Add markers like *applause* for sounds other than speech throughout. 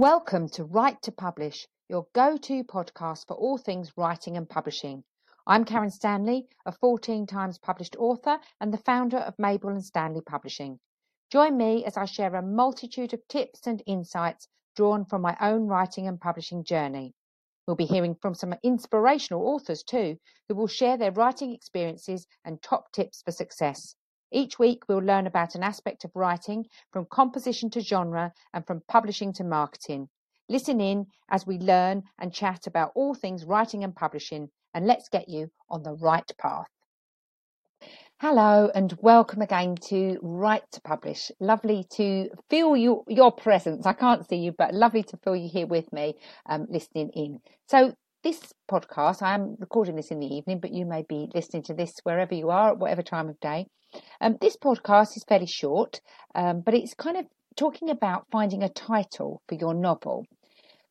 Welcome to Write to Publish, your go to podcast for all things writing and publishing. I'm Karen Stanley, a 14 times published author and the founder of Mabel and Stanley Publishing. Join me as I share a multitude of tips and insights drawn from my own writing and publishing journey. We'll be hearing from some inspirational authors too, who will share their writing experiences and top tips for success. Each week, we'll learn about an aspect of writing, from composition to genre, and from publishing to marketing. Listen in as we learn and chat about all things writing and publishing, and let's get you on the right path. Hello and welcome again to Write to Publish. Lovely to feel you, your presence. I can't see you, but lovely to feel you here with me, um, listening in. So this podcast, I am recording this in the evening, but you may be listening to this wherever you are at whatever time of day. Um, this podcast is fairly short, um, but it's kind of talking about finding a title for your novel.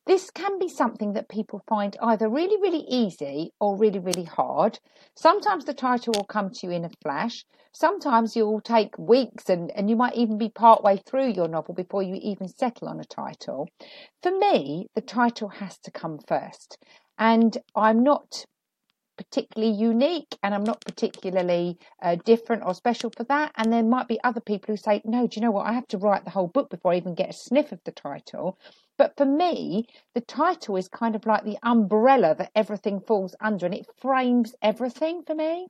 This can be something that people find either really, really easy or really, really hard. Sometimes the title will come to you in a flash. Sometimes you'll take weeks and, and you might even be part way through your novel before you even settle on a title. For me, the title has to come first. And I'm not particularly unique and I'm not particularly uh, different or special for that. And there might be other people who say, no, do you know what? I have to write the whole book before I even get a sniff of the title. But for me, the title is kind of like the umbrella that everything falls under and it frames everything for me.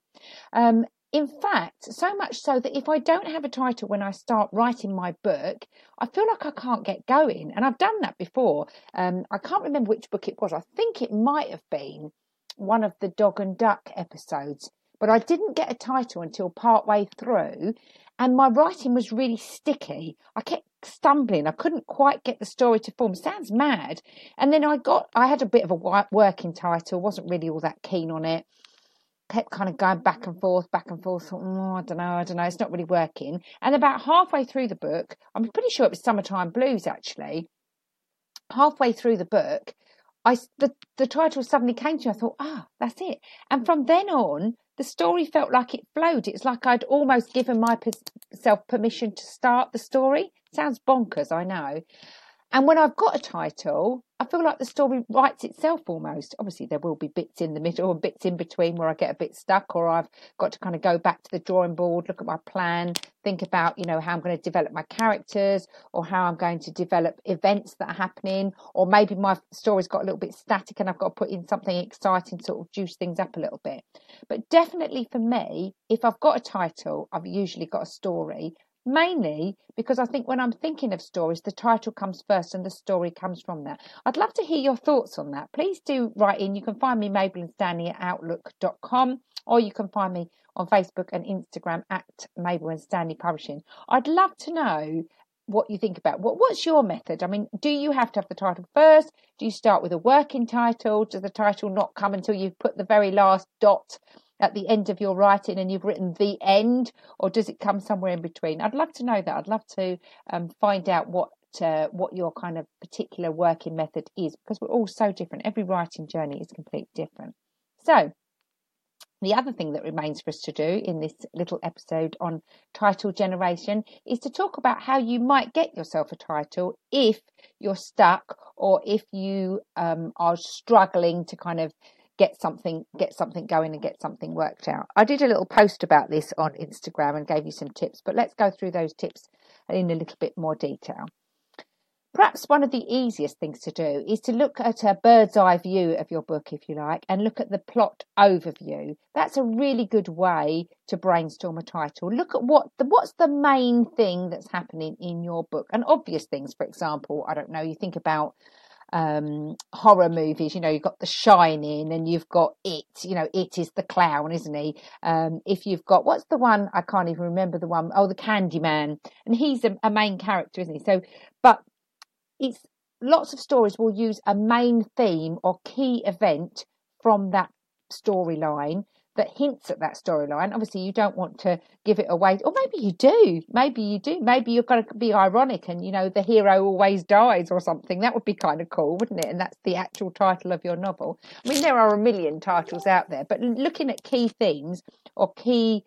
Um, in fact, so much so that if I don't have a title when I start writing my book, I feel like I can't get going. And I've done that before. Um, I can't remember which book it was. I think it might have been one of the dog and duck episodes, but I didn't get a title until part way through, and my writing was really sticky. I kept stumbling. I couldn't quite get the story to form. Sounds mad. And then I got, I had a bit of a working title, wasn't really all that keen on it. Kept kind of going back and forth, back and forth. Oh, I don't know, I don't know. It's not really working. And about halfway through the book, I'm pretty sure it was Summertime Blues actually. Halfway through the book, I the the title suddenly came to me. I thought, ah, that's it. And from then on, the story felt like it flowed. It's like I'd almost given myself permission to start the story. Sounds bonkers, I know. And when I've got a title, feel like the story writes itself almost. Obviously, there will be bits in the middle and bits in between where I get a bit stuck, or I've got to kind of go back to the drawing board, look at my plan, think about, you know, how I'm going to develop my characters, or how I'm going to develop events that are happening, or maybe my story's got a little bit static and I've got to put in something exciting, to sort of juice things up a little bit. But definitely for me, if I've got a title, I've usually got a story, mainly because I think when I'm thinking of stories, the title comes first and the story comes from that. I'd love to hear your thoughts on that. Please do write in. You can find me, Mabel and Stanley at outlook.com, or you can find me on Facebook and Instagram at Mabel and Stanley Publishing. I'd love to know what you think about what what's your method i mean do you have to have the title first do you start with a working title does the title not come until you've put the very last dot at the end of your writing and you've written the end, or does it come somewhere in between? I'd love to know that. I'd love to um, find out what uh, what your kind of particular working method is because we're all so different. Every writing journey is completely different. So, the other thing that remains for us to do in this little episode on title generation is to talk about how you might get yourself a title if you're stuck or if you um, are struggling to kind of get something get something going and get something worked out. I did a little post about this on Instagram and gave you some tips, but let's go through those tips in a little bit more detail. Perhaps one of the easiest things to do is to look at a bird's eye view of your book, if you like, and look at the plot overview. That's a really good way to brainstorm a title. Look at what the, what's the main thing that's happening in your book, and obvious things. For example, I don't know, you think about um, horror movies. You know, you've got The Shining and you've got It. You know, It is the clown, isn't he? Um, if you've got what's the one I can't even remember the one. Oh, the Candyman, and he's a, a main character, isn't he? So, but it's lots of stories will use a main theme or key event from that storyline hints at that storyline. Obviously, you don't want to give it away, or maybe you do. Maybe you do. Maybe you're going to be ironic and, you know, the hero always dies or something. That would be kind of cool, wouldn't it? And that's the actual title of your novel. I mean, there are a million titles out there, but looking at key themes or key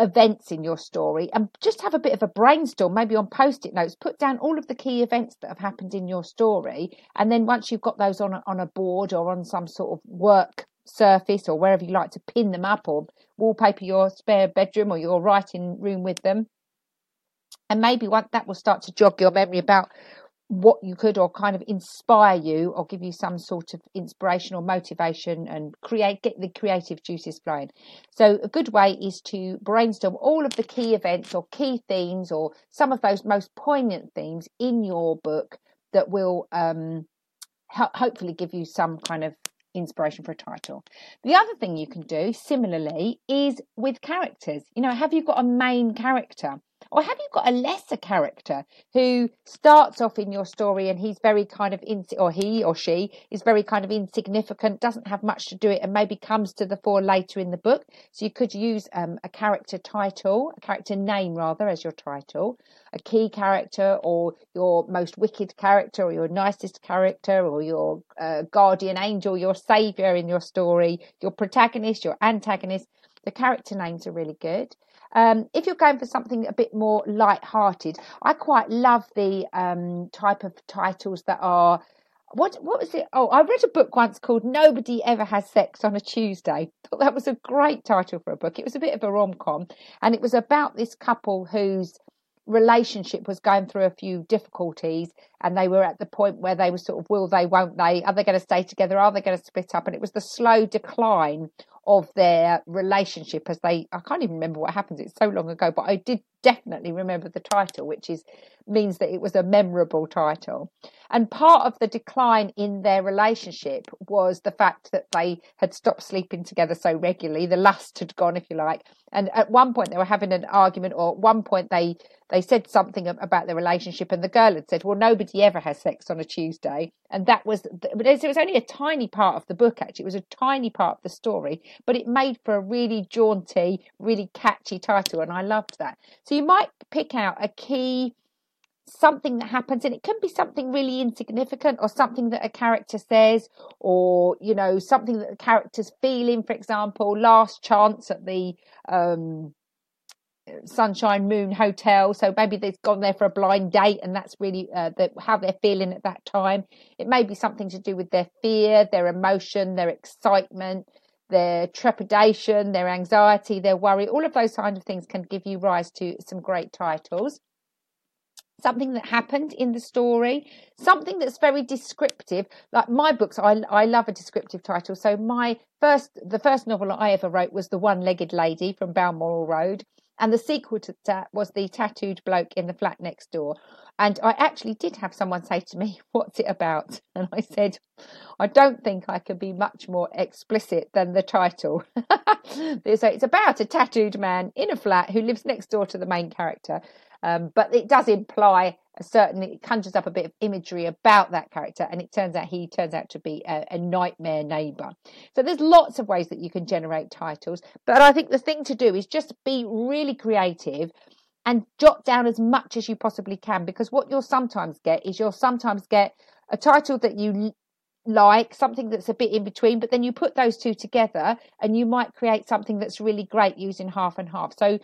events in your story and just have a bit of a brainstorm, maybe on post it notes, put down all of the key events that have happened in your story. And then once you've got those on a, on a board or on some sort of work surface or wherever you like to pin them up or wallpaper your spare bedroom or your writing room with them. And maybe one, that will start to jog your memory about what you could or kind of inspire you or give you some sort of inspiration or motivation and create get the creative juices flowing so a good way is to brainstorm all of the key events or key themes or some of those most poignant themes in your book that will um, ho- hopefully give you some kind of inspiration for a title. The other thing you can do similarly is with characters. You know, have you got a main character? Or have you got a lesser character who starts off in your story and he's very kind of, in, or he or she is very kind of insignificant, doesn't have much to do it, and maybe comes to the fore later in the book? So you could use um, a character title, a character name rather, as your title, a key character, or your most wicked character, or your nicest character, or your uh, guardian angel, your savior in your story, your protagonist, your antagonist. The character names are really good. Um, if you're going for something a bit more light-hearted, I quite love the um, type of titles that are what what was it? Oh, I read a book once called Nobody Ever Has Sex on a Tuesday. *laughs* Thought that was a great title for a book. It was a bit of a rom com, and it was about this couple whose relationship was going through a few difficulties, and they were at the point where they were sort of will they, won't they? Are they going to stay together? Are they going to split up? And it was the slow decline of their relationship as they I can't even remember what happens it's so long ago but I did definitely remember the title which is means that it was a memorable title. And part of the decline in their relationship was the fact that they had stopped sleeping together so regularly. The lust had gone if you like. And at one point they were having an argument or at one point they they said something about their relationship and the girl had said well nobody ever has sex on a tuesday. And that was but it was only a tiny part of the book actually. It was a tiny part of the story but it made for a really jaunty really catchy title and i loved that so you might pick out a key something that happens and it can be something really insignificant or something that a character says or you know something that the character's feeling for example last chance at the um Sunshine Moon Hotel. So maybe they've gone there for a blind date, and that's really uh, the, how they're feeling at that time. It may be something to do with their fear, their emotion, their excitement, their trepidation, their anxiety, their worry. All of those kind of things can give you rise to some great titles. Something that happened in the story, something that's very descriptive. Like my books, I, I love a descriptive title. So my first, the first novel I ever wrote was The One-Legged Lady from Balmoral Road and the sequel to that was the tattooed bloke in the flat next door. And I actually did have someone say to me, *laughs* What's it about? And I said, I don't think I can be much more explicit than the title. *laughs* so it's about a tattooed man in a flat who lives next door to the main character. Um, but it does imply a certain, it conjures up a bit of imagery about that character, and it turns out he turns out to be a, a nightmare neighbour. So there's lots of ways that you can generate titles, but I think the thing to do is just be really creative and jot down as much as you possibly can because what you'll sometimes get is you'll sometimes get a title that you like something that's a bit in between but then you put those two together and you might create something that's really great using half and half so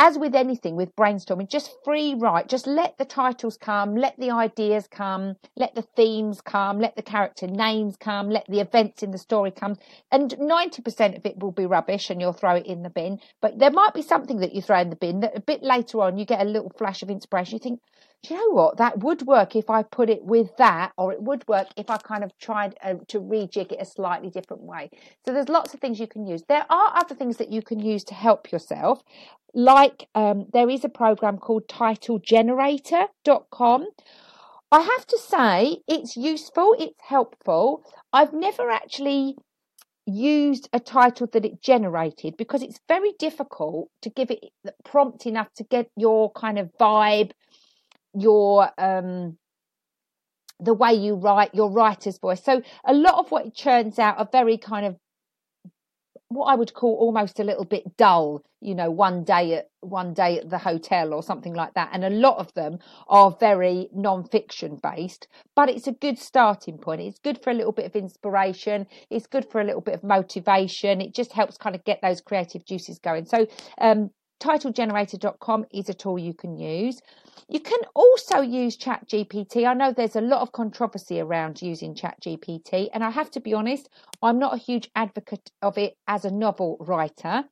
as with anything with brainstorming, just free write, just let the titles come, let the ideas come, let the themes come, let the character names come, let the events in the story come. And 90% of it will be rubbish and you'll throw it in the bin. But there might be something that you throw in the bin that a bit later on you get a little flash of inspiration. You think, do you know what? That would work if I put it with that, or it would work if I kind of tried uh, to rejig it a slightly different way. So there's lots of things you can use. There are other things that you can use to help yourself like um, there is a program called titlegenerator.com. I have to say it's useful, it's helpful. I've never actually used a title that it generated because it's very difficult to give it prompt enough to get your kind of vibe, your um the way you write, your writer's voice. So a lot of what it churns out are very kind of what I would call almost a little bit dull, you know, one day at one day at the hotel or something like that. And a lot of them are very non-fiction based, but it's a good starting point. It's good for a little bit of inspiration. It's good for a little bit of motivation. It just helps kind of get those creative juices going. So um, titlegenerator.com is a tool you can use. You can also use ChatGPT. I know there's a lot of controversy around using ChatGPT, and I have to be honest, I'm not a huge advocate of it as a novel writer.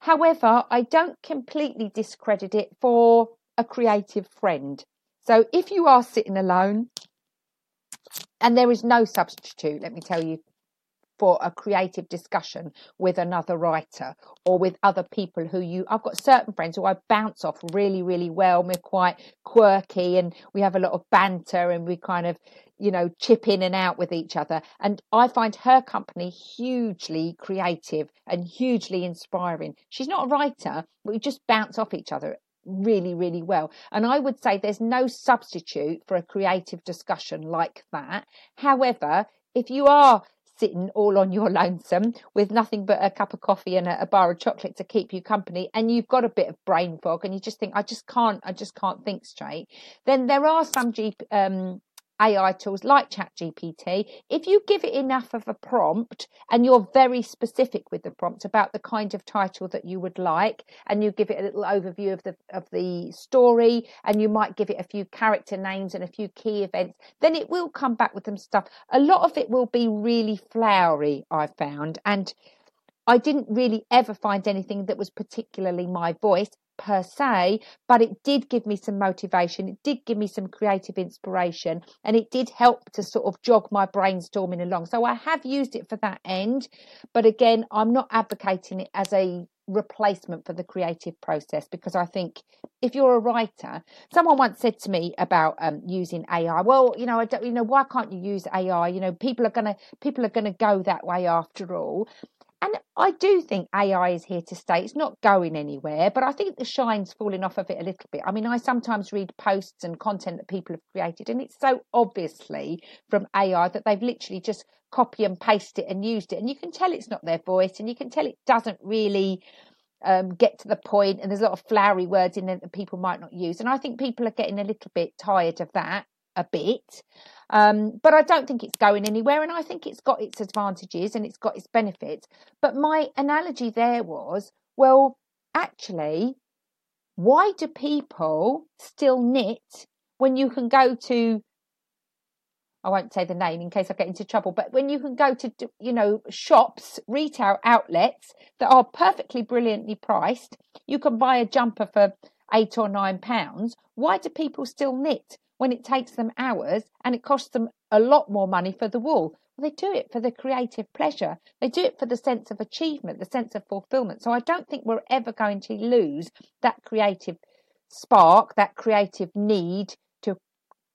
However, I don't completely discredit it for a creative friend. So if you are sitting alone, and there is no substitute, let me tell you, for a creative discussion with another writer or with other people who you I've got certain friends who I bounce off really really well we're quite quirky and we have a lot of banter and we kind of you know chip in and out with each other and I find her company hugely creative and hugely inspiring she's not a writer but we just bounce off each other really, really well. And I would say there's no substitute for a creative discussion like that. However, if you are sitting all on your lonesome with nothing but a cup of coffee and a, a, bar of chocolate to keep you company and you've got a bit of brain fog and you just think i just can't i just can't think straight. Then there are some G, um, AI tools like ChatGPT, if you give it enough of a prompt and you're very specific with the prompt about the kind of title that you would like, and you give it a little overview of the of the story, and you might give it a few character names and a few key events, then it will come back with some stuff. A lot of it will be really flowery, I found, and I didn't really ever find anything that was particularly my voice per se, but it did give me some motivation. It did give me some creative inspiration and it did help to sort of jog my brainstorming along. So I have used it for that end. But again, I'm not advocating it as a replacement for the creative process because I think if you're a writer, someone once said to me about um, using AI. Well, you know, I don't, you know, why can't you use AI? You know, people are gonna people are gonna go that way after all. And I do think AI is here to stay. It's not going anywhere, but I think the shine's falling off of it a little bit. I mean, I sometimes read posts and content that people have created, and it's so obviously from AI that they've literally just copy and paste it and used it. And you can tell it's not their voice, and you can tell it doesn't really um, get to the point, and there's a lot of flowery words in there that people might not use. And I think people are getting a little bit tired of that a bit. Um, but I don't think it's going anywhere, and I think it's got its advantages and it's got its benefits. But my analogy there was well, actually, why do people still knit when you can go to I won't say the name in case I get into trouble, but when you can go to, you know, shops, retail outlets that are perfectly brilliantly priced, you can buy a jumper for eight or nine pounds. Why do people still knit? When it takes them hours and it costs them a lot more money for the wool. They do it for the creative pleasure. They do it for the sense of achievement, the sense of fulfillment. So I don't think we're ever going to lose that creative spark, that creative need to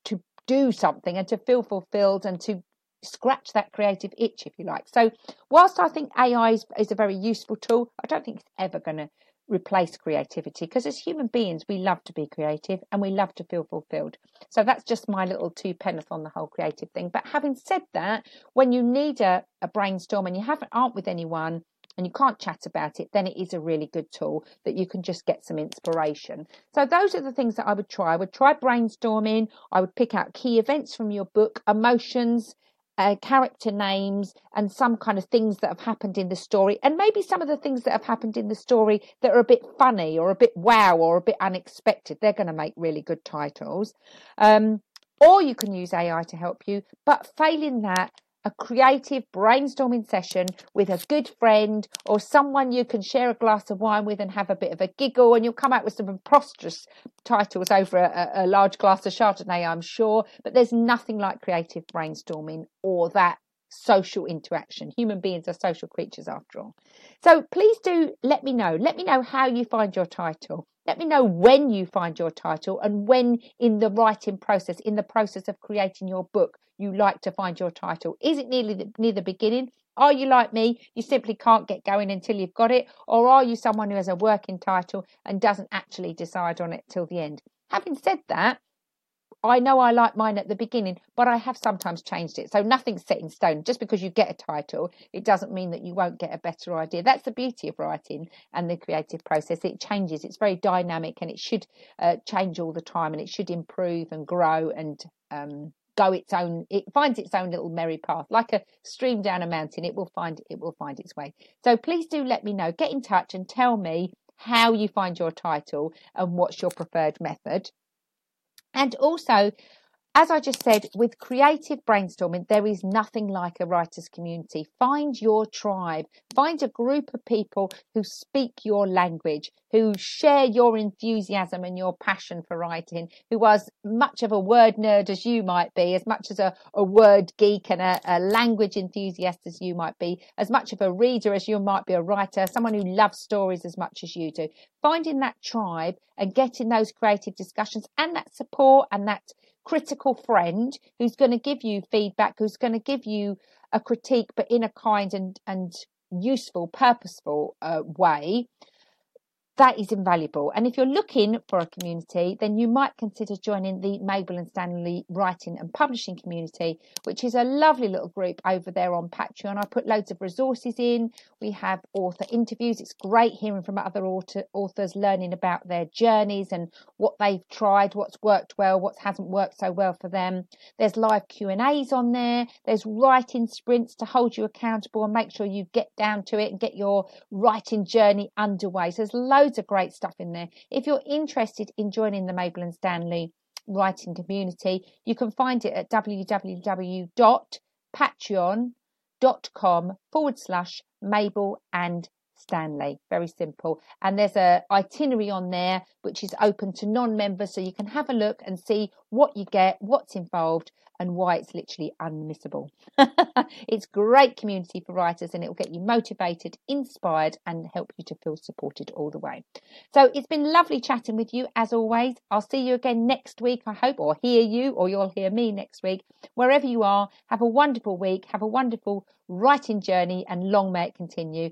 to do something and to feel fulfilled and to scratch that creative itch, if you like. So, whilst I think AI is, is a very useful tool, I don't think it's ever going to replace creativity because as human beings we love to be creative and we love to feel fulfilled. So that's just my little two pence on the whole creative thing. But having said that when you need a, a brainstorm and you haven't aren't with anyone and you can't chat about it then it is a really good tool that you can just get some inspiration. So those are the things that i would try. I would try brainstorming. I would pick out key events from your book emotions uh, character names and some kind of things that have happened in the story, and maybe some of the things that have happened in the story that are a bit funny or a bit wow or a bit unexpected. They're going to make really good titles. Um, or you can use AI to help you, but failing that, a creative brainstorming session with a good friend or someone you can share a glass of wine with and have a bit of a giggle, and you'll come out with some preposterous titles over a, a large glass of Chardonnay, I'm sure. But there's nothing like creative brainstorming or that social interaction. Human beings are social creatures after all. So please do let me know. Let me know how you find your title. Let me know when you find your title and when in the writing process, in the process of creating your book, you like to find your title. Is it nearly the, near the beginning? Are you like me? You simply can't get going until you've got it? Or are you someone who has a working title and doesn't actually decide on it till the end? Having said that, I know I like mine at the beginning, but I have sometimes changed it. So nothing's set in stone. Just because you get a title, it doesn't mean that you won't get a better idea. That's the beauty of writing and the creative process. It changes. It's very dynamic and it should uh, change all the time and it should improve and grow and um, go its own it finds its own little merry path. Like a stream down a mountain it will find it will find its way. So please do let me know. Get in touch and tell me how you find your title and what's your preferred method. And also, as I just said, with creative brainstorming, there is nothing like a writer's community. Find your tribe, find a group of people who speak your language, who share your enthusiasm and your passion for writing, who are as much of a word nerd as you might be, as much as a, a word geek and a, a language enthusiast as you might be, as much of a reader as you might be a writer, someone who loves stories as much as you do. Finding that tribe and getting those creative discussions and that support and that critical friend who's going to give you feedback, who's going to give you a critique, but in a kind and, and useful, purposeful uh, way that is invaluable. And if you're looking for a community, then you might consider joining the Mabel and Stanley Writing and Publishing Community, which is a lovely little group over there on Patreon. I put loads of resources in. We have author interviews. It's great hearing from other author, authors, learning about their journeys and what they've tried, what's worked well, what hasn't worked so well for them. There's live Q and A's on there. There's writing sprints to hold you accountable and make sure you get down to it and get your writing journey underway. So there's loads loads of great stuff in there. If you're interested in joining the Mabel and Stanley writing community, you can find it at www.patreon.com forward slash Mabel and Stanley. Very simple. And there's a itinerary on there which is open to non-members, so you can have a look and see what you get, what's involved, and why it's literally unmissable. *laughs* it's great community for writers and it will get you motivated, inspired, and help you to feel supported all the way. So it's been lovely chatting with you as always. I'll see you again next week, I hope, or hear you, or you'll hear me next week. Wherever you are, have a wonderful week, have a wonderful writing journey, and long may it continue.